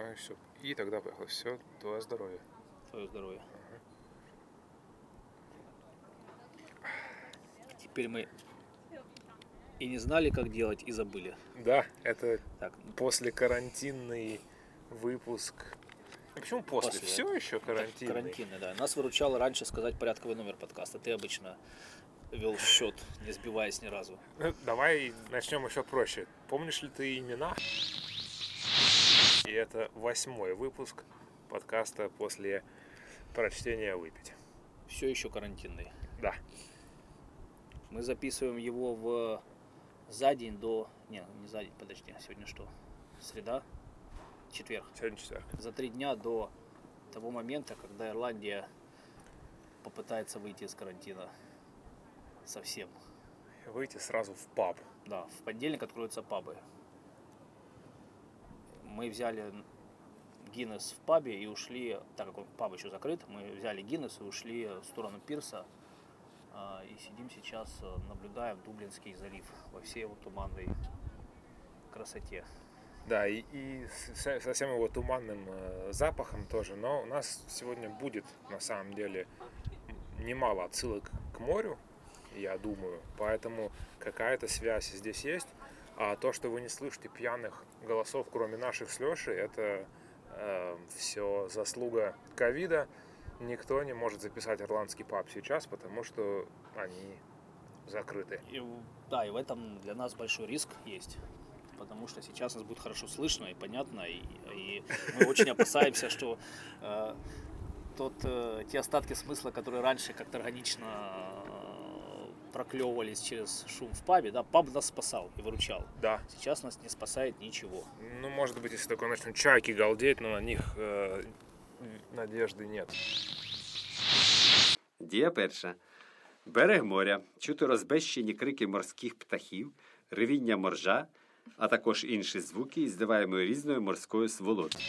А, все. И тогда поехал. Все, твое здоровье. Твое здоровье. Теперь мы и не знали, как делать, и забыли. Да, это Так, после карантинный выпуск. А почему после? После, Все еще карантинный. карантинный, да. Нас выручало раньше сказать порядковый номер подкаста. Ты обычно вел счет, не сбиваясь ни разу. Ну, Давай начнем еще проще. Помнишь ли ты имена? И это восьмой выпуск подкаста после прочтения «Выпить». Все еще карантинный. Да. Мы записываем его в за день до... Не, не за день, подожди, сегодня что? Среда? Четверг. Сегодня четверг. За три дня до того момента, когда Ирландия попытается выйти из карантина совсем. Выйти сразу в паб. Да, в понедельник откроются пабы. Мы взяли Гиннес в пабе и ушли, так как он- паб еще закрыт, мы взяли Гиннес и ушли в сторону пирса. а, И сидим сейчас, э, наблюдаем Дублинский залив во всей его туманной красоте. Да, и, и со всем его туманным э, запахом тоже. Но у нас сегодня будет, на самом деле, немало отсылок к морю, я думаю. Поэтому какая-то связь здесь есть. А то, что вы не слышите пьяных голосов, кроме наших с Лешей, это все заслуга ковида. Никто не может записать ирландский паб сейчас, потому что они закрыты. И, да, и в этом для нас большой риск есть. Потому что сейчас нас будет хорошо слышно и понятно. И, и мы очень опасаемся, что э, тот, э, те остатки смысла, которые раньше как-то органично э, проклевывались через шум в пабе, да, паб нас спасал и выручал. Да. Сейчас нас не спасает ничего. Ну, может быть, если только начнут чайки галдеть, но на них э, надежды нет. Дія перша. Берег моря, чути розбещені крики морських птахів, ревіння моржа, а також інші звуки, здаваємо різною морською сволотою.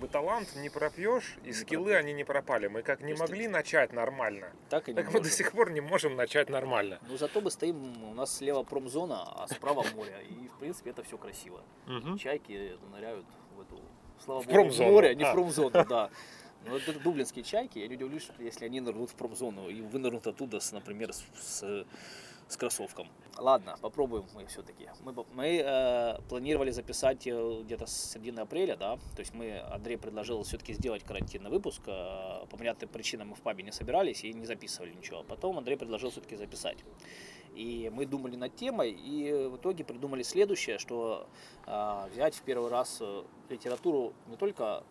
Бы талант не пропьешь, и скиллы они не пропали. Мы как не есть могли начать нормально, Так и не так мы до сих пор не можем начать нормально. Но зато мы стоим, у нас слева промзона, а справа море. И, в принципе, это все красиво. Чайки ныряют в эту, слава богу, в море, не а. в промзону, да. Но это дублинские чайки, я не удивлюсь, что если они нырнут в промзону и вынырнут оттуда, с, например, с, с- с кроссовком. Ладно, попробуем мы все-таки. Мы, мы э, планировали записать э, где-то с середины апреля, да, то есть мы, Андрей предложил все-таки сделать карантинный выпуск, э, по понятным причинам мы в пабе не собирались и не записывали ничего. Потом Андрей предложил все-таки записать. И мы думали над темой, и в итоге придумали следующее, что а, взять в первый раз э, литературу не только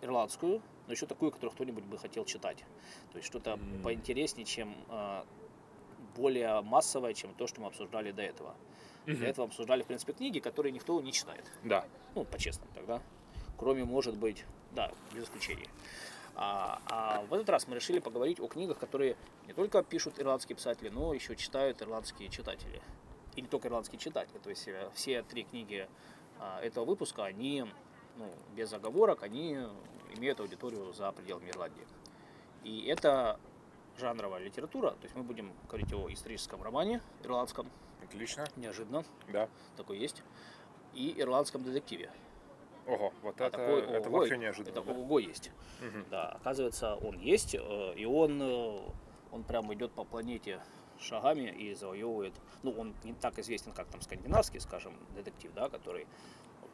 ирландскую, но еще такую, которую кто-нибудь бы хотел читать. То есть что-то М. поинтереснее, чем а, более массовое, чем то, что мы обсуждали до этого. До этого обсуждали, в принципе, книги, которые никто не читает. Да. Ну, по-честному тогда. Кроме, может быть, да, без исключений. А, а в этот раз мы решили поговорить о книгах, которые не только пишут ирландские писатели, но еще читают ирландские читатели. И не только ирландские читатели. То есть э, все три книги а, этого выпуска, они, ну, без оговорок, они имеют аудиторию за пределами Ирландии. И это жанровая литература, то есть мы будем говорить о историческом романе ирландском, Отлично. неожиданно, Да. такой есть, и ирландском детективе. Ого, вот А это, такой это ого, вообще неожиданно. Это да? ого есть. Мгм. Да, оказывается, он есть, э, и он, э, он прямо идет по планете шагами и завоевывает. Ну, он не так известен, как там скандинавский, скажем, детектив, да, который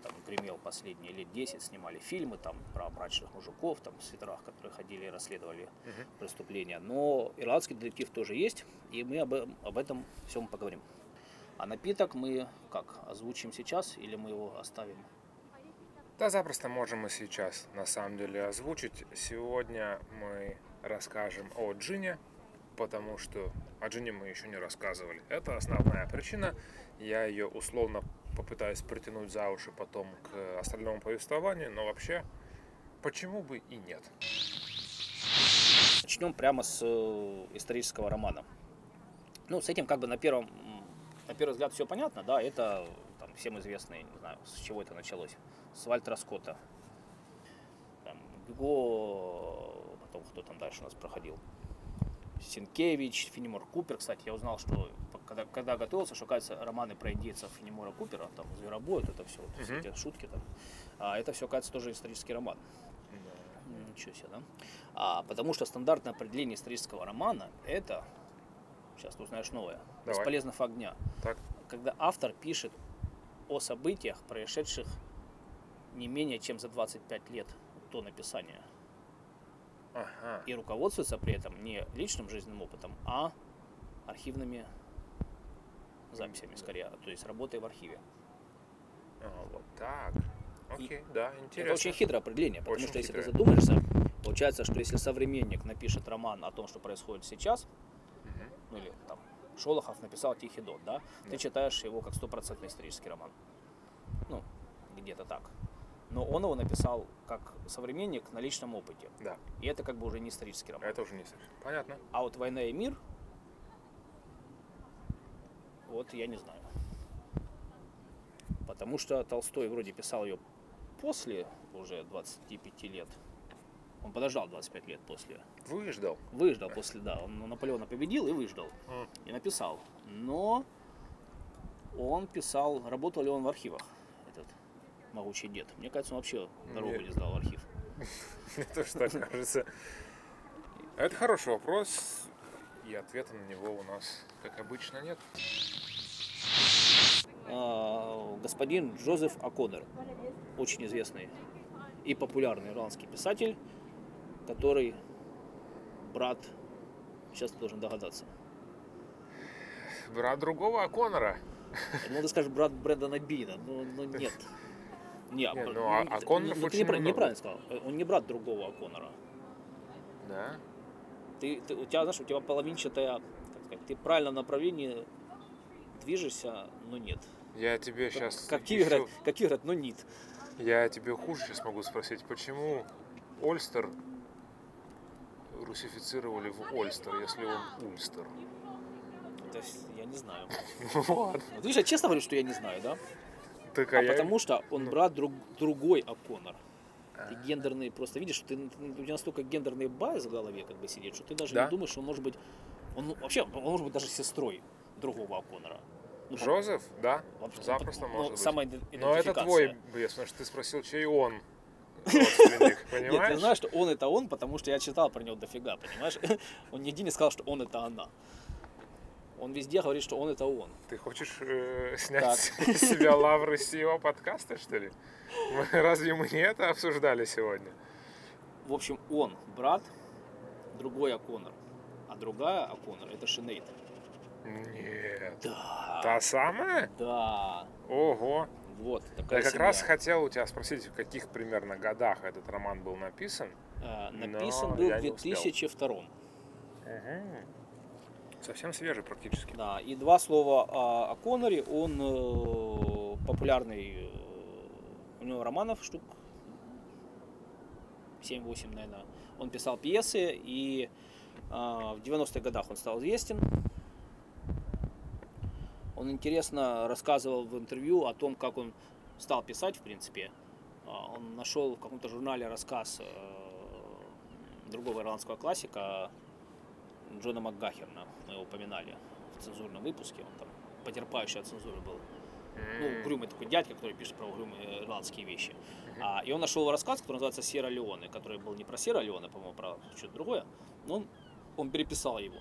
там гремел последние лет 10, снимали фильмы там про мрачных мужиков там в свитерах, которые ходили и расследовали Мгм. преступления. Но ирландский детектив тоже есть, и мы об, э- об этом всем поговорим. А напиток мы как озвучим сейчас или мы его оставим? Да, запросто можем и сейчас, на самом деле, озвучить. Сегодня мы расскажем о джине, потому что о джине мы еще не рассказывали. Это основная причина. Я ее условно попытаюсь притянуть за уши потом к остальному повествованию, но вообще, почему бы и нет? Начнем прямо с э, исторического романа. Ну, с этим как бы на первом, на первый взгляд все понятно, да, это там, всем известный, не знаю, с чего это началось, с Вальтера Скотта. Там, Гюго, потом кто там дальше у нас проходил, Синкевич, Фенимор Купер, кстати, я узнал, что когда, когда готовился, что, кажется, романы про индейцев Немора Купера, там, Зверобой, вот это все, вот, все Мгм. эти шутки там. А это все, кажется, тоже исторический роман. М, Ничего себе, да? А, потому что стандартное определение исторического романа – это, сейчас ты узнаешь новое, Давай. бесполезный факт дня. Так. Когда автор пишет о событиях, происшедших не менее чем за 25 лет до написания. Ага. И руководствуется при этом не личным жизненным опытом, а архивными записями скорее, то есть работой в архиве. А, вот так. Окей, да, интересно. Это очень хитрое определение, потому Очень что если ты хитрое. задумаешься, получается, что если современник напишет роман о том, что происходит сейчас, Мгм. ну или там Шолохов написал Тихий Дон, да, ты Да. читаешь его как стопроцентный исторический роман. Ну, где-то так. Но он его написал как современник на личном опыте. Да, И это как бы уже не исторический роман. это уже не совсем. Понятно. А вот «Война и мир», вот я не знаю. Потому что Толстой вроде писал ее после уже 25 лет. Он подождал 25 лет после. Выждал. Выждал после, да. Он Наполеона победил и выждал. М. И написал. Но он писал, работал ли он в архивах, могучий дед. Мне кажется, он вообще дорогу Нет. не сдал в архив. Мне тоже так кажется. Это хороший вопрос, и ответа на него у нас, как обычно, нет. А, господин Джозеф Аконер, очень известный и популярный ирландский писатель, который брат, сейчас ты должен догадаться. Брат другого Конора. Ну, ты скажешь брат Брэндона Бина, но, но нет. Не, Не, ну, а- н- Оконноров ну, ты очень непра- много. неправильно сказал. Э, Он не брат другого Аконора. Да. Ты, ты- у тебя, знаешь, у тебя половинчатая, как сказать, ты в правильном направлении движешься, но нет. Я тебе сейчас... Как Киви говорят, как говорят, но нет. Я тебе хуже сейчас могу спросить, почему Ольстер русифицировали в Ольстер, если он Ульстер? То есть, я не знаю. Вот. Вот видишь, я честно говорю, что я не знаю, да? Так, А я- потому что он ну. брат друг, другой О'Коннор. А. Ты гендерный, просто видишь, ты, ты- у тебя настолько гендерный bias в голове как бы сидит, что ты даже Да. не думаешь, что он может быть, он ну, вообще, он может быть даже сестрой другого О'Коннора. Ну, Джозеф, да, вообще, запросто ну, может быть. самая Но это твой бред, потому что ты спросил, чей он родственник, Нет, я понимаешь? знаю, что он это он, потому что я читал про него дофига, понимаешь? Он нигде не сказал, что он это она. Он везде говорит, что он это он. Ты хочешь э, снять Так. с себя лавры с его подкаста, что ли? Мы- Разве мы не это обсуждали сегодня? В общем, он брат, другой Аконор. А другая Аконор это Шинейд. Нет. Да. Та самая? Да. Ого. Вот такая Я как семья. раз хотел у тебя спросить, в каких примерно годах этот роман был написан. Э, Написан был в не успел. 2002. Совсем свежий практически. Да, и два слова о, о Коноре. Он э, популярный, э, у него романов штук 7-8, наверное. Он писал пьесы, и э, в 90-х годах он стал известен. Он интересно рассказывал в интервью о том, как он стал писать, в принципе. А, Он нашел в каком-то журнале рассказ э, другого ирландского классика Джона МакГахерна. Мы его упоминали в цензурном выпуске. Он там потерпающий от цензуры был. Ну, угрюмый такой дядька, который пишет про угрюмые ирландские вещи. А, и он нашел рассказ, который называется «Сера Леоне», который был не про Сера Леоне, по-моему, про что-то другое. Но он, он переписал его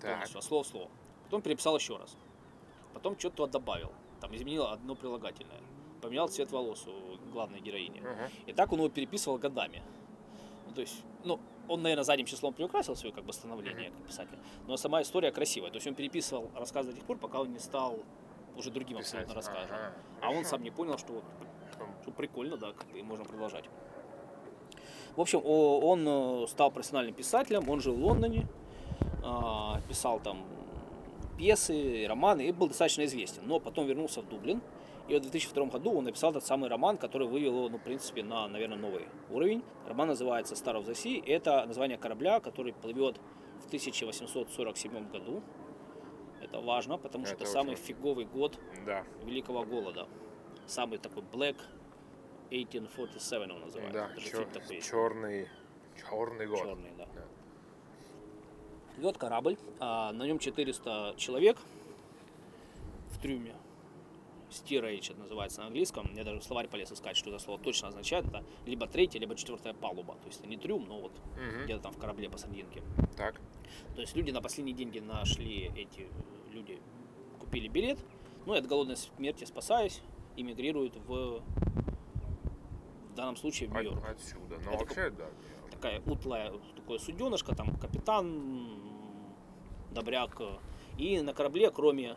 Так. полностью, от слова в слово. Потом переписал еще раз. Потом что-то добавил. Там изменил одно прилагательное. Поменял цвет волос у главной героини. Мгм. И так он его переписывал годами. Ну, то есть, ну, он, наверное, задним числом приукрасил свое как бы становление как писателя. Но сама история красивая. То есть он переписывал рассказ до тех пор, пока он не стал уже другим Писать. абсолютно рассказом. Ага, А он сам не понял, что вот что прикольно, да, как бы и можно продолжать. В общем, он э, стал профессиональным писателем, он жил в Лондоне, а, писал там пьесы, романы и был достаточно известен. Но потом вернулся в Дублин, и вот в 2002 году он написал тот самый роман, который вывел его, ну, в принципе, на, наверное, новый уровень. Роман называется «Star of the Sea». Это название корабля, который плывет в 1847 году. Это важно, потому что Это это самый фиговый год Да, Великого Голода. Самый такой Black 1847 он называется. да, Даже чер- такой черный, черный год. Черный, да. Да. Плывет корабль, а на нем 400 человек в трюме. Стирейч это называется на английском. Я даже в словарь полез искать, что это слово точно означает. Это либо третья, либо четвертая палуба. То есть это не трюм, но вот Мгм. где-то там в корабле посадинке. Так. То есть люди на последние деньги нашли эти люди, купили билет, ну и от голодной смерти спасаясь, эмигрируют в, в данном случае в От- Нью-Йорк. отсюда. Но Это вообще, да. Такая утлая, такое суденышко, там капитан, добряк. И на корабле, кроме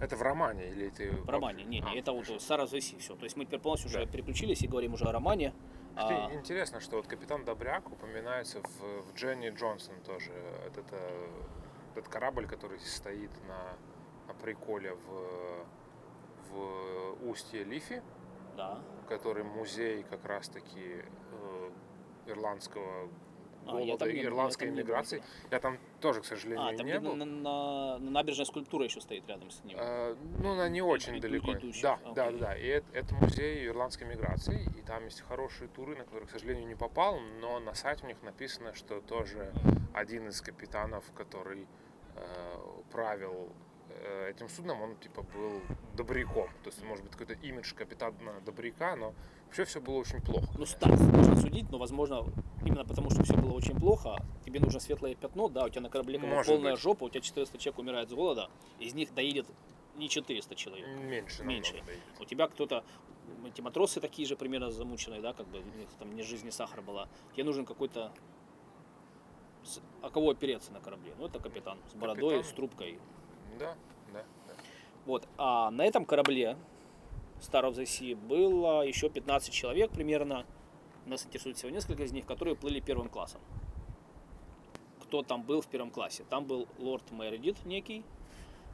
Это в романе или ты... в романе, не, не, А, это вот хорошо. Сарас Веси, все. То есть мы теперь полностью уже Да. переключились и говорим уже о романе. Кстати, А, интересно, что вот капитан Добряк упоминается в, в Дженни Джонсон тоже. Это, это этот корабль, который стоит на, на приколе в, в устье Лифи, да. который музей как раз-таки э, ирландского А, голода и я ирландской не был иммиграции. Я там тоже, к сожалению, А, там не был. на, на- на набережной скульптура еще стоит рядом с ним. Э, ну, она не очень иду- далеко. идущих, Да, да, окей. да. И это, это музей ирландской миграции, и там есть хорошие туры, на которые, к сожалению, не попал, но на сайте у них написано, что тоже один из капитанов, который э, правил этим судном, он типа был добряком. То есть, может быть, какой-то имидж капитана добряка, но вообще все было очень плохо. Ну, Стас, можно судить, но, возможно, именно потому, что все было очень плохо, тебе нужно светлое пятно, да, у тебя на корабле Может полная быть. жопа, у тебя 400 человек умирает с голода, из них доедет не 400 человек. Меньше, Меньше. доедет. У тебя кто-то, эти матросы такие же примерно замученные, да, как бы у них там не жизнь, не сахар была. Тебе нужен какой-то, с- а кого опереться на корабле? Ну, это капитан с бородой, Капитан. с трубкой. Да, да, да. Вот, а на этом корабле Star of the Sea было еще 15 человек примерно. Нас интересует всего несколько из них, которые плыли первым классом. Кто там был в первом классе? Там был лорд Мередит некий,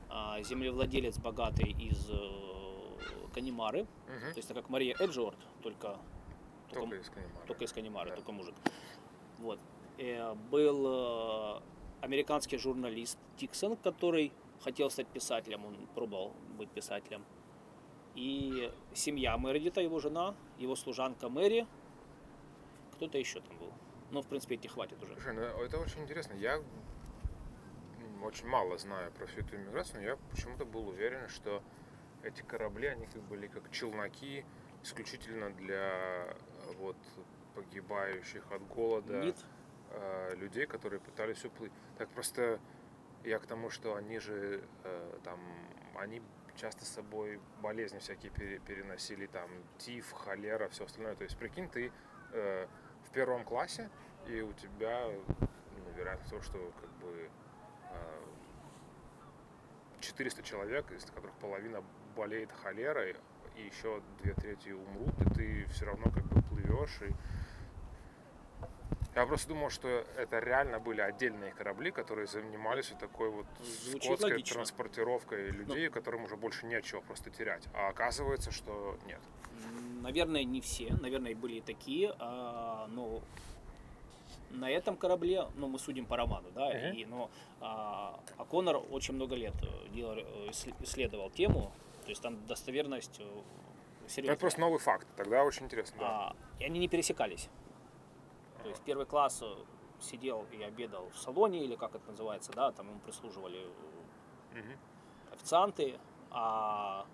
а, землевладелец богатый из э, Канимары, Мгм. то есть это как Мария Эджиорд, только, только, Только из Канемара. только из Канимары, Да. только мужик. Вот. Э, был э, американский журналист Тиксон, который хотел стать писателем, он пробовал быть писателем. И семья Мередита, его жена, его служанка Мэри, кто-то еще там был. Ну, в принципе, этих хватит уже. Слушай, ну это очень интересно. Я очень мало знаю про всю эту иммиграцию, но я почему-то был уверен, что эти корабли, они как были как челноки исключительно для э, вот погибающих от голода Нет? э, людей, которые пытались уплыть. Так просто я к тому, что они же э, там, они часто с собой болезни всякие пере- переносили, там, тиф, холера, все остальное. То есть, прикинь, ты э, в первом классе, и у тебя ну, вероятность того, что как бы э, 400 человек, из которых половина болеет холерой, и еще две трети умрут, и ты все равно как бы плывешь и я просто думал, что это реально были отдельные корабли, которые занимались вот такой вот Звучит скотской логично. транспортировкой людей, которым уже больше нечего просто терять. А оказывается, что нет. Наверное, не все. Наверное, были и такие. а, но на этом корабле, ну, мы судим по роману, да, Мгм. и, но а, а Конор очень много лет э, делал, э, иссле- исследовал тему, то есть там достоверность э, Ну, серьезная. это просто новый факт. Тогда очень интересно. Да. А, и они не пересекались. То есть первый класс э, сидел и обедал в салоне, или как это называется, да, там ему прислуживали э, официанты, а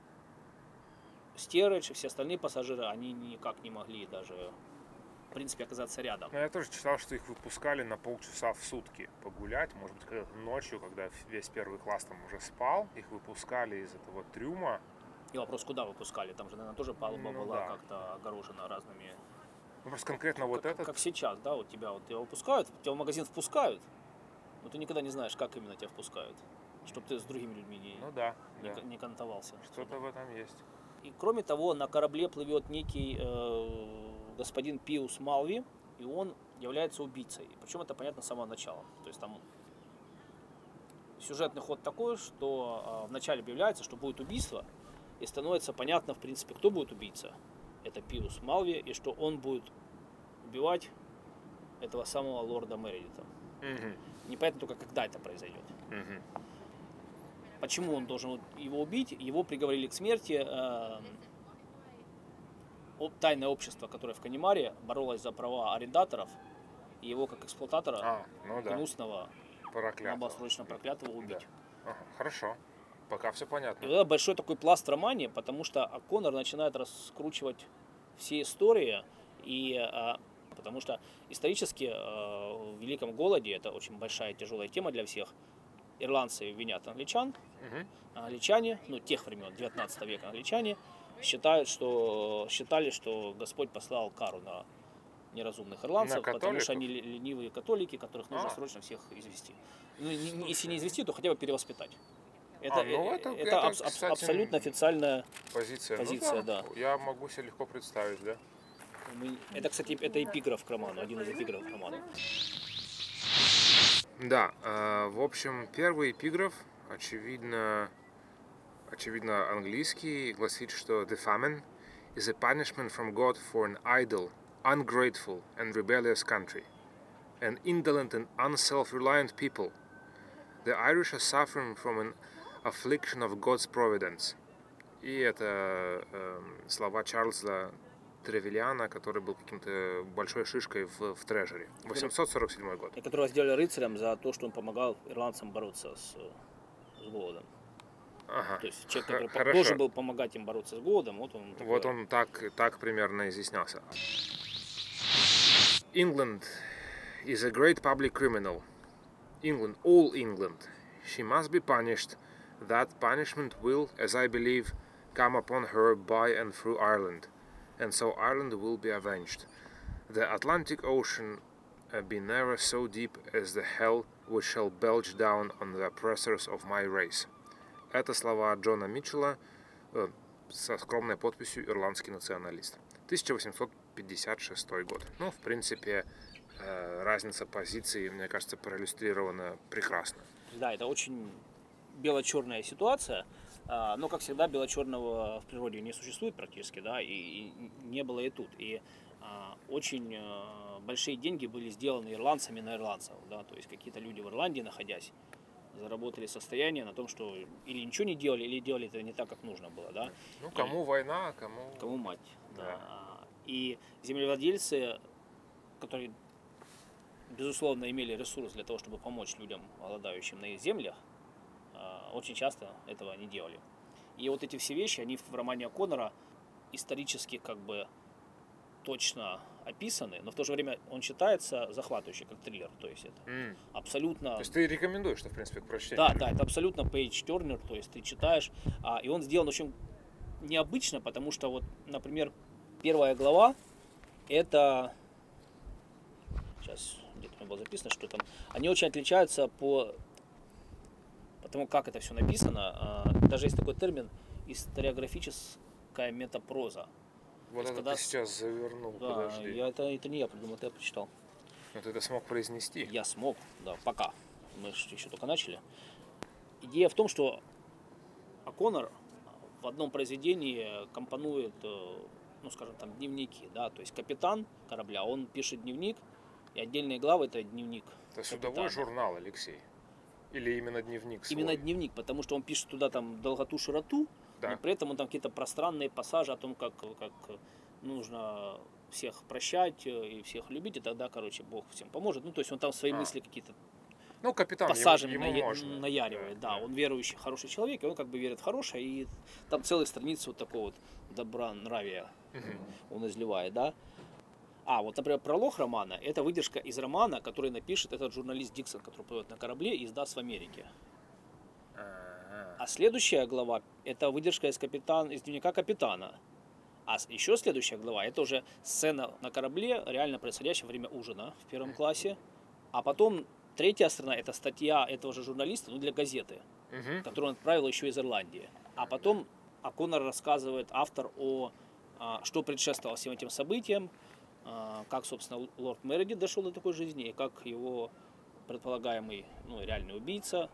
Стередж и все остальные пассажиры, они никак не могли даже, в принципе, оказаться рядом. Но я тоже читал, что их выпускали на полчаса в сутки погулять. Может быть, когда-то ночью, когда весь первый класс там уже спал, их выпускали из этого трюма. И вопрос, куда выпускали? Там же, наверное, тоже палуба Ну была да. как-то огорожена разными... Ну, просто конкретно вот как, этот... как сейчас, да, вот тебя вот тебя выпускают, тебя в магазин впускают, но ты никогда не знаешь, как именно тебя впускают, чтобы ты с другими людьми не, Ну да, не, да. не кантовался. Что-то в этом есть. И кроме того, на корабле плывет некий э, господин Пиус Малви, и он является убийцей. Причем это понятно с самого начала. То есть там сюжетный ход такой, что э, вначале объявляется, что будет убийство, и становится понятно, в принципе, кто будет убийца. Это Пиус Малви, и что он будет убивать этого самого лорда Мередита. Мгм, Непонятно только, когда это произойдет. мгм. Почему он должен его убить? Его приговорили к смерти. э, Тайное общество, которое в Канимаре боролось за права арендаторов, и его как эксплуататора А, ну да. гнусного Проклятого. Надо было срочно проклятого убить. Да. Ага, хорошо. Пока все понятно. это большой такой пласт романе, потому что Конор начинает раскручивать все истории, и а, потому что исторически а, в Великом Голоде, это очень большая тяжелая тема для всех, ирландцы винят англичан, а англичане, ну тех времен, 19 века англичане, считают, что, считали, что Господь послал кару на неразумных ирландцев, потому что они ленивые католики, которых нужно А. срочно всех извести. Ну, если не извести, то хотя бы перевоспитать. Это, А, ну э, это- это, это, абс- кстати, абсолютно официальная. Позиция. Позиция, ну, да. Я могу себе легко представить, да. Это, кстати, это эпиграф к роману, один из эпиграфов к роману. Да, э, в общем, первый эпиграф, очевидно, очевидно английский, гласит, что the famine is a punishment from God for an idle, ungrateful and rebellious country, an indolent and unself-reliant people. The Irish are suffering from an affliction of God's providence. И это эм, слова Чарльза Тревельяна, который был каким-то большой шишкой в, в Трежере. 847 год. И которого сделали рыцарем за то, что он помогал ирландцам бороться с, с голодом. Ага. То есть человек, который хорошо. должен был помогать им бороться с голодом, вот он. Вот такой. он так, так примерно изъяснялся. England is a great public criminal. England, all England. She must be punished. That punishment will, as I believe, come upon her by and through Ireland. And so Ireland will be avenged. The Atlantic Ocean uh, be never so deep as the hell which shall belch down on the oppressors of my race. Это слова Джона Митчелла, э, со скромной подписью «Ирландский националист». 1856 год. Ну, в принципе, э, разница позиций, мне кажется, проиллюстрирована прекрасно. Да, это очень бело-черная ситуация, а, но, как всегда, бело-черного в природе не существует практически, да, и, и не было и тут. И а, очень а, большие деньги были сделаны ирландцами на ирландцев, да, то есть какие-то люди в Ирландии, находясь, заработали состояние на том, что или ничего не делали, или делали это не так, как нужно было, да. Ну, кому война, а кому... Кому мать. Да. Да. И землевладельцы, которые, безусловно, имели ресурс для того, чтобы помочь людям, голодающим на их землях, очень часто этого не делали. И вот эти все вещи, они в романе Коннора исторически как бы точно описаны, но в то же время он читается захватывающе, как триллер. То есть это М. абсолютно... То есть ты рекомендуешь, что, в принципе, к прочтению? Да, да, это абсолютно page turner, то есть ты читаешь, а, и он сделан очень необычно, потому что вот, например, первая глава это сейчас где-то у меня было записано, что там они очень отличаются по потому как это все написано. а, даже есть такой термин историографическая метапроза. Вот это когда ты сейчас завернул, Да, подожди. я, это, это не я придумал, это я прочитал. Но ты это смог произнести. Я смог, да, пока. Мы же еще только начали. Идея в том, что О'Коннор в одном произведении компонует, э, ну, скажем, там, дневники, да, то есть капитан корабля, он пишет дневник, и отдельные главы это дневник. Это капитана. судовой журнал, Алексей? Или именно дневник свой? Именно дневник, потому что он пишет туда там долготу, широту, Да. но при этом он там какие-то пространные пассажи о том, как, как нужно всех прощать э, и всех любить, и тогда, короче, Бог всем поможет. Ну, то есть он там свои А. мысли какие-то Ну, капитан, ему- пассажами ему, ная- можно. наяривает. Да, он верующий, хороший человек, и он как бы верит в хорошее, и там целые страницы вот такого вот добра, нравия Мгм. он изливает, да. А, вот, например, пролог романа – это выдержка из романа, который напишет этот журналист Диксон, который плывет на корабле и издаст в Америке. А следующая глава – это выдержка из, капитан, из дневника капитана. А еще следующая глава – это уже сцена на корабле, реально происходящая во время ужина в первом классе. А потом третья сторона – это статья этого же журналиста, ну, для газеты, Мгм. которую он отправил еще из Ирландии. А потом Аконор рассказывает, автор, о а, что предшествовало всем этим событиям, как, собственно, лорд Мередит дошел до такой жизни, и как его предполагаемый, ну, реальный убийца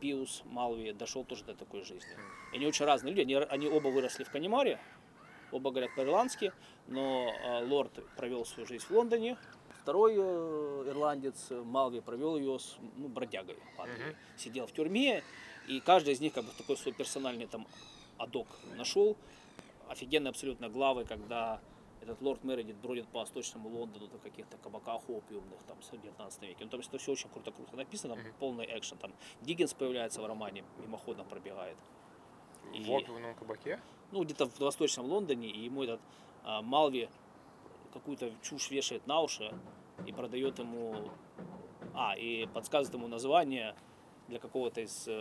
Пиус Малви дошел тоже до такой жизни. И они очень разные люди, они, они оба выросли в Канемаре, оба говорят по-ирландски, но а, лорд провел свою жизнь в Лондоне, второй э, ирландец э, Малви провел ее с ну, бродягой в Англии. Мгм. Сидел в тюрьме, и каждый из них как бы такой свой персональный там адок нашел. Офигенные абсолютно главы, когда этот лорд Мередит бродит по восточному Лондону на каких-то кабаках опиумных там с 19 веке. Ну, там это все очень круто-круто написано, там Мгм. полный экшен. Там Диккенс появляется в романе, мимоходом пробегает. И- В опиумном кабаке? ну, где-то в восточном Лондоне, и ему этот а, Малви какую-то чушь вешает на уши и продает ему, а, и подсказывает ему название для какого-то из, э,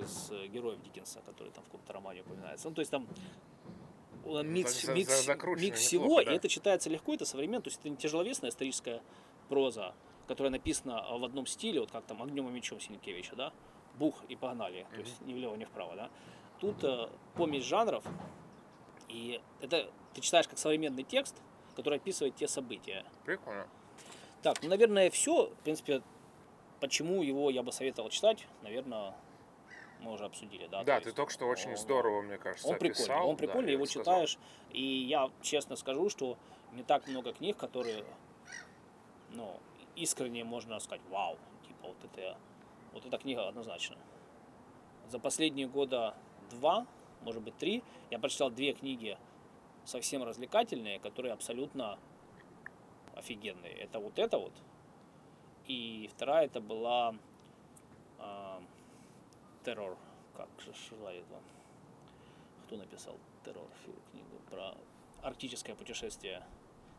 из героев Диккенса, который там в каком-то романе упоминается. Ну, то есть там микс, за- микс, микс всего, да. и это читается легко, это современно, то есть это не тяжеловесная историческая проза, которая написана в одном стиле, вот как там «Огнем и мечом» Синкевича, да, бух и погнали, то есть ни влево, ни вправо, да. Тут э, помесь жанров, и это ты читаешь как современный текст, который описывает те события. Прикольно. Так, ну, наверное, все. В принципе, почему его я бы советовал читать, наверное, мы уже обсудили, да. Да, то ты есть только что очень он- здорово, мне кажется, Он прикольный, описал. он да, прикольный, и его читаешь, и я честно скажу, что не так много книг, которые, ну, искренне можно сказать, вау, типа вот это, вот эта книга однозначно. За последние года два, может быть три, я прочитал две книги совсем развлекательные, которые абсолютно офигенные. Это вот это вот, и вторая это была а, террор, как же это? Кто написал террор книгу про арктическое путешествие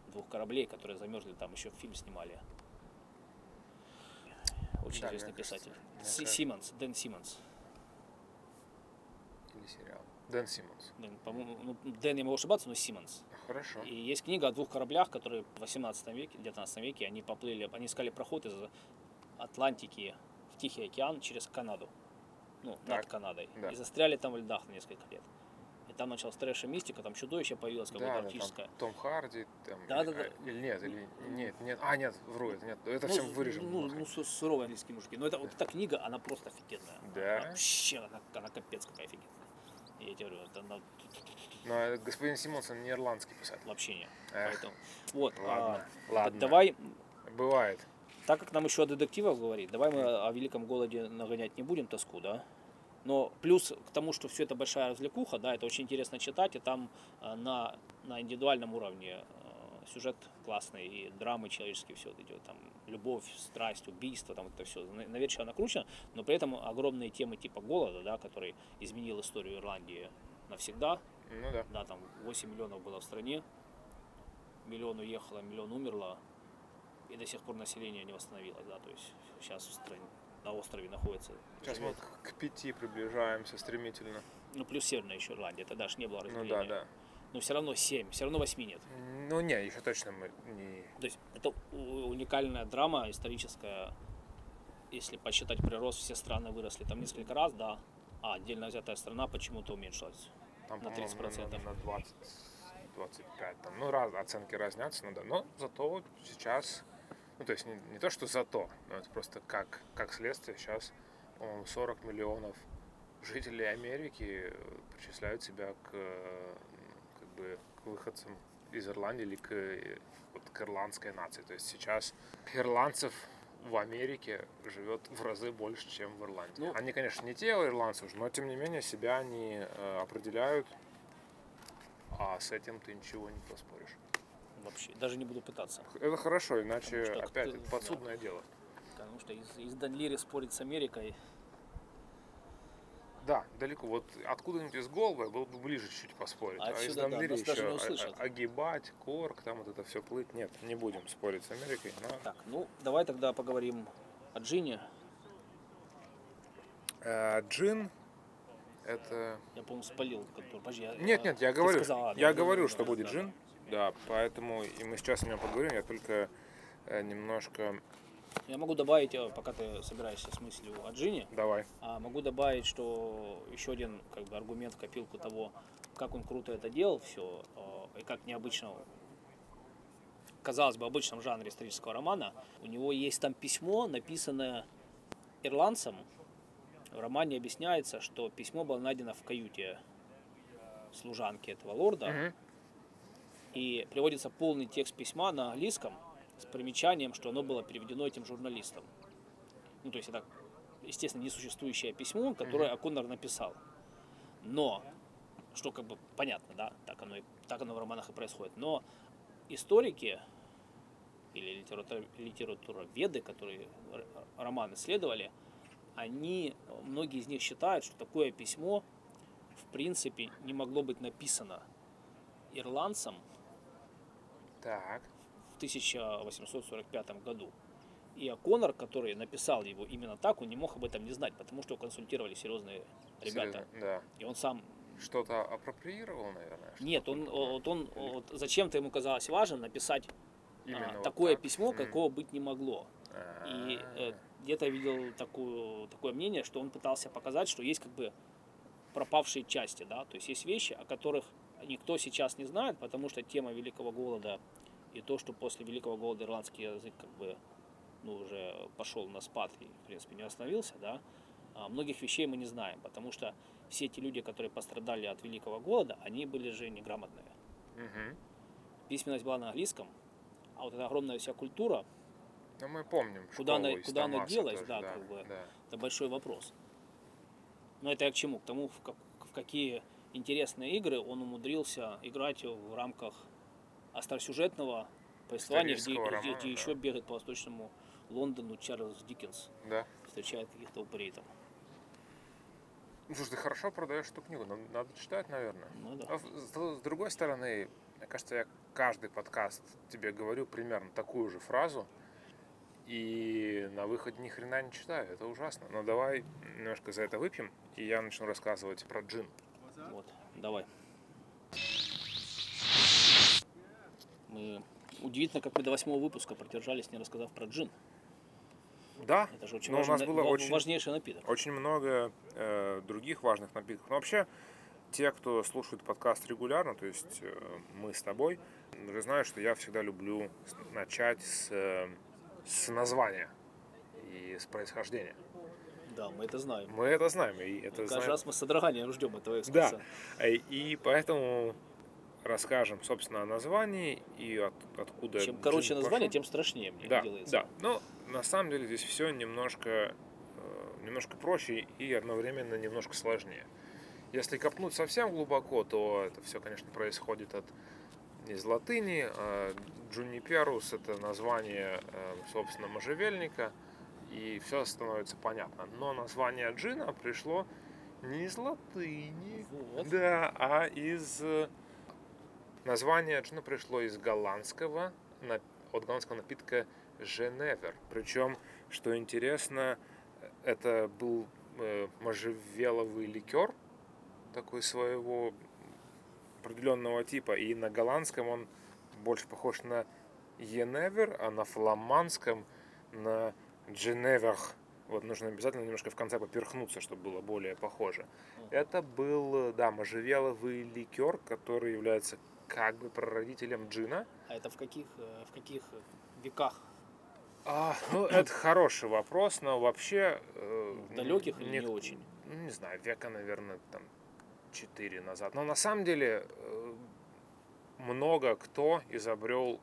двух кораблей, которые замерзли, там еще фильм снимали. Очень Да, известный писатель. кажется. Симмонс, Дэн Симмонс. Или сериал. Дэн Симмонс. Дэн, по-моему, ну, Дэн, я могу ошибаться, но Симмонс. Хорошо. И есть книга о двух кораблях, которые в 18 веке, 19 веке, они поплыли, они искали проход из Атлантики в Тихий океан через Канаду. Ну, над Так, Канадой. да. И застряли там в льдах на несколько лет. И там началась трэш и мистика, там чудовище появилось какое-то Да, да, арктическое. там Том Харди, там, Да, или, да, да. а, или нет, или нет, нет, а нет, вру, нет, это ну, все с- вырежем. Ну, ну, су- суровые английские мужики. Но это, вот эта книга, она просто офигенная. Да? Она Вообще, она, она капец какая офигенная. Я тебе говорю, это она Но э, господин Симонсон не ирландский писатель. вообще не. Эх, Поэтому, вот, ладно, а, ладно. давай Бывает. Так как нам еще о детективах говорить, давай мы о великом голоде нагонять не будем тоску, да? Но плюс к тому, что все это большая развлекуха, да, это очень интересно читать, и там э, на, на индивидуальном уровне э, сюжет классный, и драмы человеческие все это идет, там любовь, страсть, убийство, там это все наверчиво накручено, но при этом огромные темы типа голода, да, который изменил историю Ирландии навсегда, Ну да. да, там 8 миллионов было в стране, миллион уехало, миллион умерло, и до сих пор население не восстановилось, да, то есть сейчас в стране, на острове находится, Сейчас мы живет, к- пяти приближаемся стремительно. ну плюс северная еще Ирландия, тогда же не было Ну разделения, да, да. но все равно 7, все равно 8 нет. Ну не, еще точно мы не... То есть это уникальная драма историческая, если посчитать прирост, все страны выросли там несколько раз, да, а отдельно взятая страна почему-то уменьшилась. Там, На по-моему, 30%. На, на 20, 25. Там, ну, раз, оценки разнятся, ну да. Но зато сейчас, ну, то есть не, не то, что зато, но это просто как, как следствие сейчас, по-моему, 40 миллионов жителей Америки э, причисляют себя к, э, как бы, к выходцам из Ирландии или к, э, вот, к ирландской нации. То есть сейчас ирландцев в Америке живет в разы больше, чем в Ирландии. Ну- они, конечно, не те ирландцы уже, но тем не менее себя они э, определяют, а с этим ты ничего не поспоришь. Вообще, даже не буду пытаться. Это хорошо, иначе что опять это подсудное дело. Потому что из, из Данлири спорить с Америкой. Да, далеко. Вот откуда-нибудь из Голбы было бы ближе чуть поспорить. А, из Отсюда, да, Данлири даже еще огибать, корк, там вот это все плыть. Нет, не будем спорить с Америкой. Но... Так, ну давай тогда поговорим о Джине. Э, джин это... Я, по-моему, спалил. Подожди, я- Нет, нет, я ты говорю, сказал, ладно, я да, говорю, да, что да, будет да, джин. Да, поэтому и мы сейчас о нем поговорим. Я только э, немножко... Я могу добавить, э, пока ты собираешься с мыслью о Джине, Давай. а могу добавить, что еще один как бы, аргумент в копилку того, как он круто это делал все, и как необычно, казалось бы, обычном жанре исторического романа, у него есть там письмо, написанное ирландцем. В романе объясняется, что письмо было найдено в каюте служанки этого лорда. Мгм. И приводится полный текст письма на английском с примечанием, что оно было переведено этим журналистом. Ну, то есть это, естественно, несуществующее письмо, которое Аконнор написал. Но, что как бы понятно, да, так оно, и, так оно в романах и происходит. Но историки или литература, литературоведы, которые роман исследовали, они, многие из них считают, что такое письмо в принципе не могло быть написано ирландцам Так. в 1845 году. И О'Коннор, который написал его именно так, он не мог об этом не знать, потому что его консультировали серьезные ребята. Серьезно, Да. И он сам... Что-то апроприировал, наверное? что-то Нет, он, вот он Или вот зачем-то ему казалось важно написать а, вот такое так? письмо, М. какого быть не могло. И э, А, где-то я видел такую, такое мнение, что он пытался показать, что есть как бы пропавшие части, да, то есть есть вещи, о которых никто сейчас не знает, потому что тема Великого Голода и то, что после Великого Голода ирландский язык как бы ну, уже пошел на спад и, в принципе, не остановился, да, а многих вещей мы не знаем, потому что все эти люди, которые пострадали от Великого Голода, они были же неграмотные. мгм. Письменность была на английском, а вот эта огромная вся культура, Ну, мы помним. Куда она- куда она делась, тоже, да, как бы. да. Это большой вопрос. Но это я к чему? К тому, в, как- в какие интересные игры он умудрился играть в рамках остросюжетного повествования, где, Исторического где- романа, где да. еще бегает по восточному Лондону Чарльз Диккенс, Да. встречает каких-то упырей там. Ну, слушай, ты хорошо продаешь эту книгу, надо, надо читать, наверное. Ну да. А с, с другой стороны, мне кажется, я каждый подкаст тебе говорю примерно такую же фразу, и на выходе ни хрена не читаю. Это ужасно. Но давай немножко за это выпьем, и я начну рассказывать про джин. Вот, давай. Мы... Удивительно, как мы до восьмого выпуска продержались, не рассказав про джин. Да, Это же очень но у важный, нас было очень, важнейший напиток. очень много э, других важных напитков. Но вообще, те, кто слушает подкаст регулярно, то есть э, мы с тобой, уже знают, что я всегда люблю начать с, э, с названия и с происхождения. Да, мы это знаем. Мы это знаем, и это Каждый знаем. раз мы с содроганием ждем этого Да, экскурса. э, и поэтому расскажем, собственно, о названии и от- откуда Чем короче название, пошел. тем страшнее мне Да, делается. да. Но на самом деле здесь все немножко, э, немножко проще и одновременно немножко сложнее. Если копнуть совсем глубоко, то это все, конечно, происходит от из латыни. а Джуниперус – это название, э, собственно, можжевельника, и все становится понятно. Но название джина пришло не из латыни, Вот. да, а из... э, Название джина пришло из голландского, от голландского напитка Женевер. Причем, что интересно, это был э, можжевеловый ликер, такой своего определенного типа. И на голландском он больше похож на Еневер, а на фламандском на Дженевер. Вот нужно обязательно немножко в конце поперхнуться, чтобы было более похоже. Это был, да, можжевеловый ликер, который является как бы прародителем джина. А это в каких, э, в каких веках? А, ну, это хороший вопрос, но вообще... э, В далеких или не очень? Ну, не знаю, века, наверное, там 4 назад. Но на самом деле э, много кто изобрел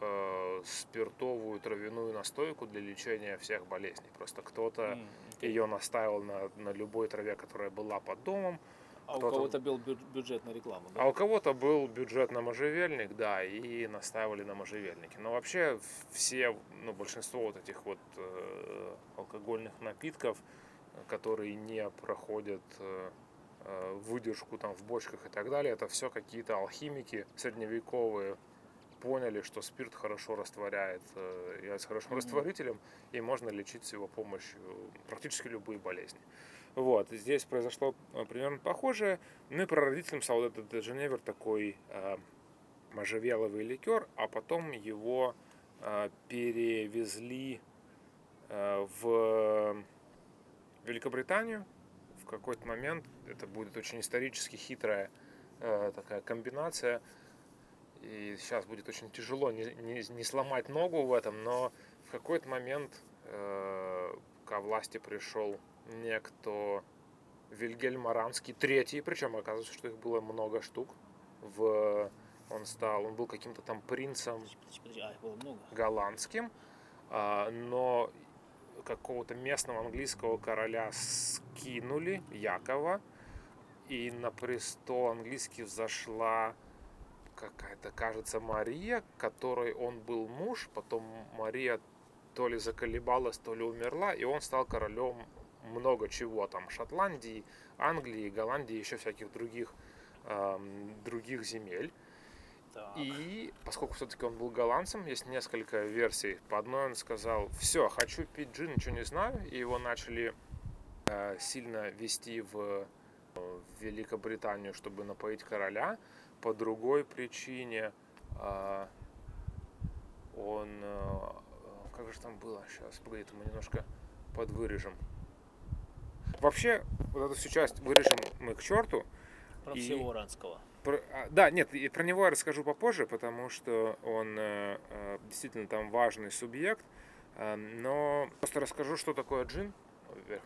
э, спиртовую травяную настойку для лечения всех болезней. Просто кто-то М, окей. ее наставил на, на любой траве, которая была под домом, А у кого-то был бю- бюджет на рекламу, да? а у кого-то был бюджет на можжевельник, да, и настаивали на можжевельнике. Но вообще все, ну, большинство вот этих вот э, алкогольных напитков, э, которые не проходят э, выдержку там в бочках и так далее, это все какие-то алхимики средневековые поняли, что спирт хорошо растворяет, э, является хорошим Мгм. растворителем, и можно лечить с его помощью практически любые болезни. Вот, здесь произошло э, примерно похожее. Ну и прародителем стал этот Женевер такой э, можжевеловый ликер, а потом его э, перевезли э, в Великобританию в какой-то момент. Это будет очень исторически хитрая э, такая комбинация. И сейчас будет очень тяжело не, не- не сломать ногу в этом, но в какой-то момент э, ко власти пришел некто Вильгельм Аранский, третий, причем оказывается, что их было много штук. В, он стал, он был каким-то там принцем Подожди, подожди, а, голландским, а, но какого-то местного английского короля скинули, Якова, и на престол английский взошла какая-то, кажется, Мария, которой он был муж, потом Мария то ли заколебалась, то ли умерла, и он стал королем много чего там, Шотландии, Англии, Голландии, еще всяких других, эм, других земель. Так. И поскольку все-таки он был голландцем, есть несколько версий. По одной он сказал, все, хочу пить джин, ничего не знаю. И его начали э, сильно вести в, в Великобританию, чтобы напоить короля. По другой причине э, он... э, как же там было? Сейчас, погоди, мы немножко подвырежем. Вообще, вот эту всю часть вырежем мы к черту. Про и- всего Уранского. Про- а, да, нет, и про него я расскажу попозже, потому что он э, э, действительно там важный субъект. Э, но просто расскажу, что такое джин.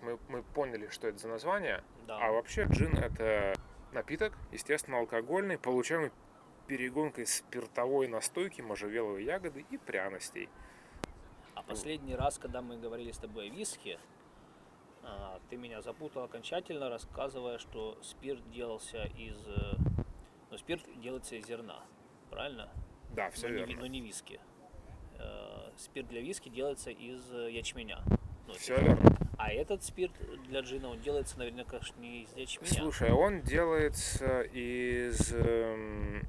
Мы, мы поняли, что это за название. Да. А вообще джин это напиток, естественно, алкогольный, получаемый перегонкой спиртовой настойки, можжевеловой ягоды и пряностей. А последний раз, когда мы говорили с тобой о виске, а, ты меня запутал окончательно, рассказывая, что спирт делался из... Ну, спирт делается из зерна, правильно? Да, все но, не, верно. но не виски. Э, Спирт для виски делается из э, ячменя. Ну, Все это- верно. А этот спирт для джина, он делается, наверняка, ж не из ячменя. Слушай, он делается из... эм,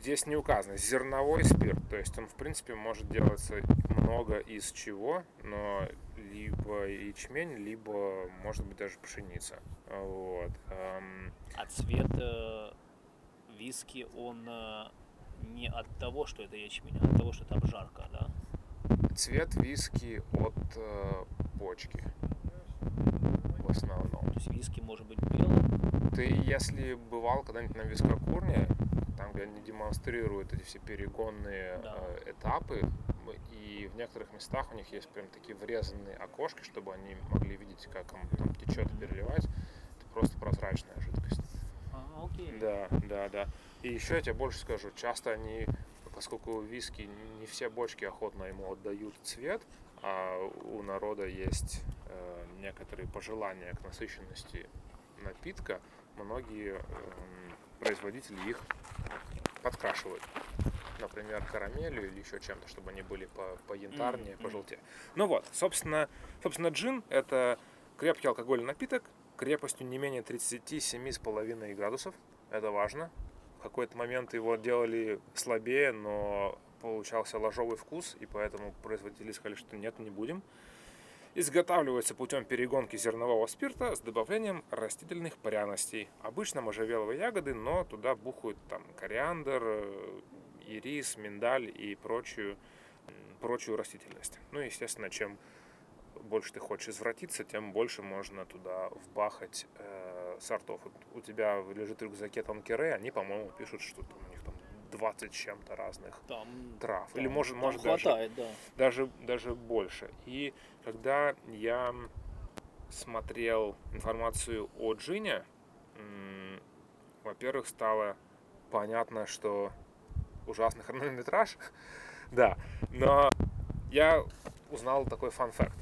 Здесь не указано, зерновой спирт. То есть он, в принципе, может делаться много из чего, но либо ячмень, либо, может быть, даже пшеница. Вот. эм, А цвет э, виски, он э, не от того, что это ячмень, а от того, что это обжарка, да? Цвет виски от э, почки. В основном. То есть виски может быть белым, Ты, если бывал когда-нибудь на вискокурне, там, где они демонстрируют эти все перегонные Да. э, этапы, и в некоторых местах у них есть прям такие врезанные окошки, чтобы они могли видеть, как там течет и переливается. Это просто прозрачная жидкость. Окей. Да, да, да. И еще я тебе больше скажу, часто они, поскольку виски не все бочки охотно ему отдают цвет, а у народа есть э, некоторые пожелания к насыщенности напитка, многие эм, производители их подкрашивают. Например, карамелью или еще чем-то, чтобы они были по, по янтарнее, Мгм, пожелтее. Ну вот, собственно, собственно, джин – это крепкий алкогольный напиток крепостью не менее 37,5 градусов. Это важно. В какой-то момент его делали слабее, но получался ложовый вкус, и поэтому производители сказали, что нет, не будем. Изготавливается путем перегонки зернового спирта с добавлением растительных пряностей. Обычно можжевеловые ягоды, но туда бухают там кориандр, э, ирис, миндаль и прочую, прочую растительность. Ну и, естественно, чем больше ты хочешь извратиться, тем больше можно туда вбахать э, сортов. Вот у тебя лежит в рюкзаке танкеры, они, по-моему, пишут, что там у них там 20 с чем-то разных Там, трав. там- Или может, там может даже хватает, да. даже, даже больше. И когда я смотрел информацию о Джине, во-первых, стало понятно, что ужасный хронометраж, да, но я узнал такой фан-факт.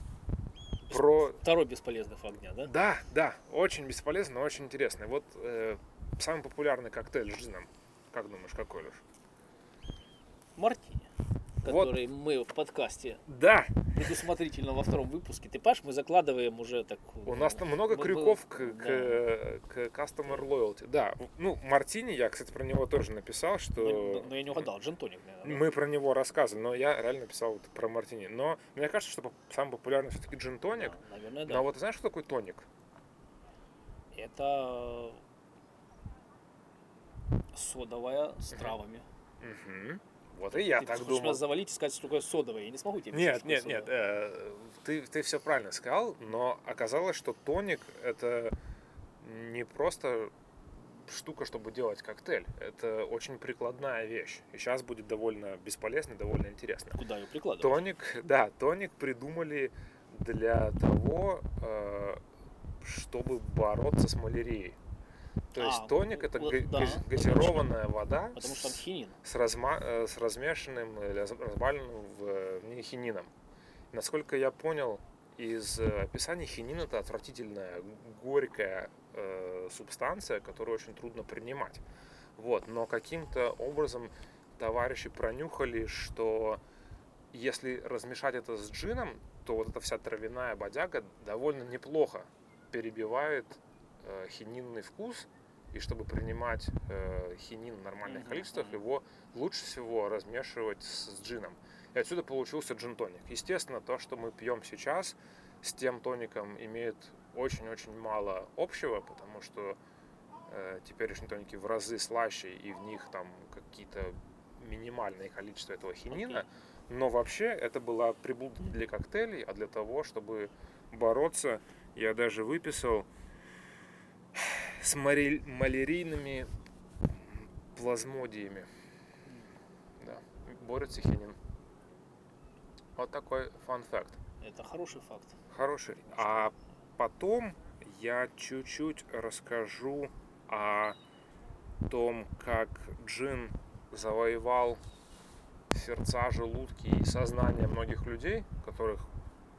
Про... Второй бесполезный факт дня, да? Да, да, очень бесполезно, но очень интересный. Вот э, самый популярный коктейль с джином. Как думаешь, какой, Леш? Мартини, Вот. который мы в подкасте Да, предусмотрительно во втором выпуске. Ты понимаешь, мы закладываем уже так... У нас там много мы- крюков к, да. к, к customer loyalty. Да, ну, Мартини, я, кстати, про него тоже написал, Но, что но я не угадал, джентоник, наверное. мы про него рассказывали, но я реально писал вот про Мартини. Но мне кажется, что самый популярный все-таки джин-тоник. наверное, да. Но вот знаешь, что такое тоник? Это содовая с травами. Мгм. Вот и я ты так хочешь меня думал. завалить и сказать, что такое содовое? Я не смогу тебе Нет, нет, нет, э, ты, ты все правильно сказал, но оказалось, что тоник это не просто штука, чтобы делать коктейль. Это очень прикладная вещь. И сейчас будет довольно бесполезно, довольно интересно. Куда ее прикладывать? Тоник, да, тоник придумали для того, э, чтобы бороться с малярией. То есть А, тоник это да, газированная вода Потому что хинин. с, разма- э, с размешанным или раз- разбавленным в, э, ней хинином. Насколько я понял из э, описания, хинин это отвратительная горькая э, субстанция, которую очень трудно принимать. Вот, но каким-то образом товарищи пронюхали, что если размешать это с джином, то вот эта вся травяная бодяга довольно неплохо перебивает э, хининный вкус, и чтобы принимать э, хинин в нормальных Мгм, количествах, его лучше всего размешивать с, с джином. И отсюда получился джин-тоник. Естественно, то, что мы пьем сейчас, с тем тоником имеет очень-очень мало общего, потому что э, теперешние тоники в разы слаще, и в них там какие-то минимальное количество этого хинина. Окей. Но вообще это была приблуда для коктейлей, а для того, чтобы бороться. Я даже выписал с мари- малярийными плазмодиями. Да, борется хинин. Вот такой фан-факт. Это хороший факт. Хороший. А потом я чуть-чуть расскажу о том, как джин завоевал сердца, желудки и сознание многих людей, которых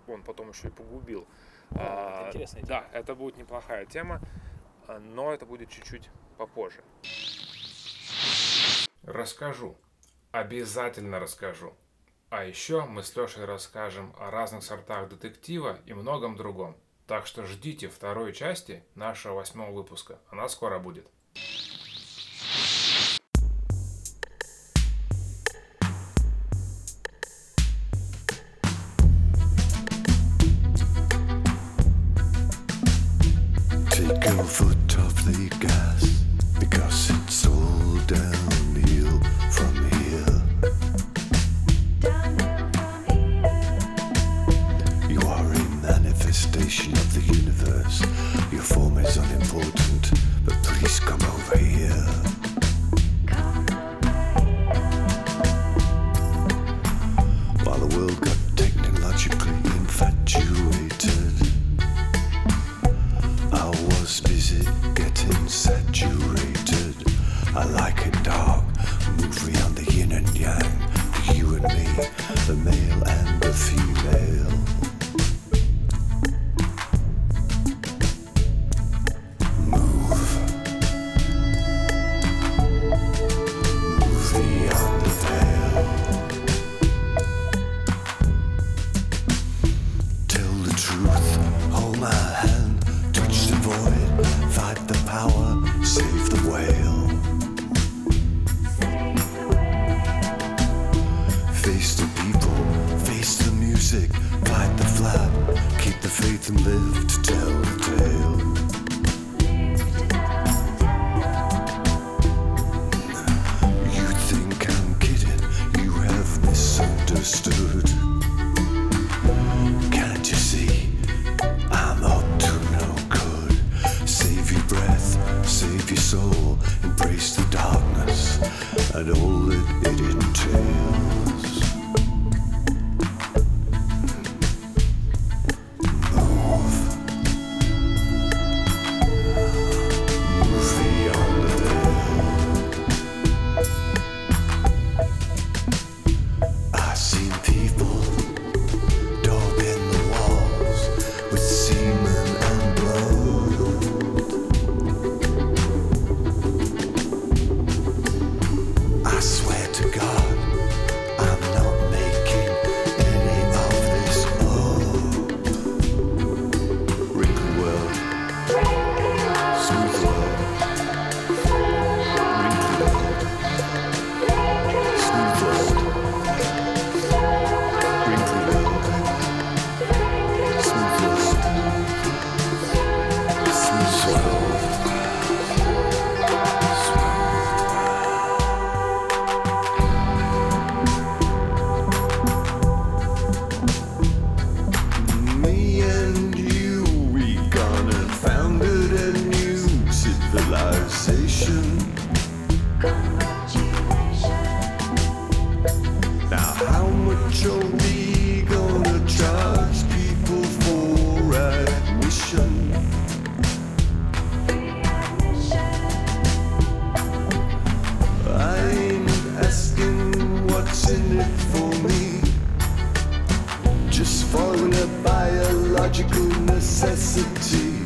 он потом еще и погубил. О, это А, интересная Да, это будет неплохая тема, но это будет чуть-чуть попозже. Расскажу. Обязательно расскажу. А еще мы с Лешей расскажем о разных сортах детектива и многом другом. Так что ждите второй части нашего восьмого выпуска. Она скоро будет. I like it dark, movie on the yin and yang. You and me, the male and the female. For me. Just following a biological necessity.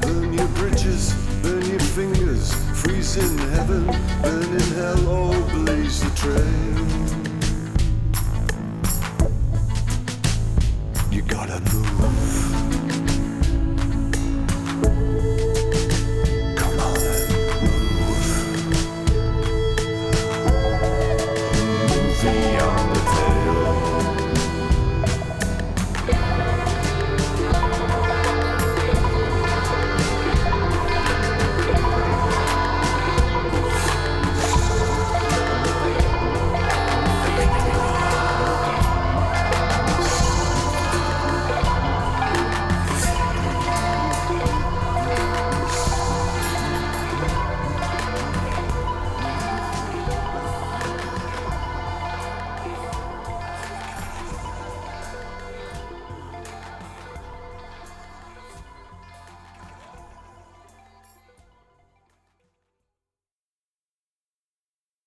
Burn your bridges, burn your fingers, freeze in heaven burn in hell, oh, blaze the trail.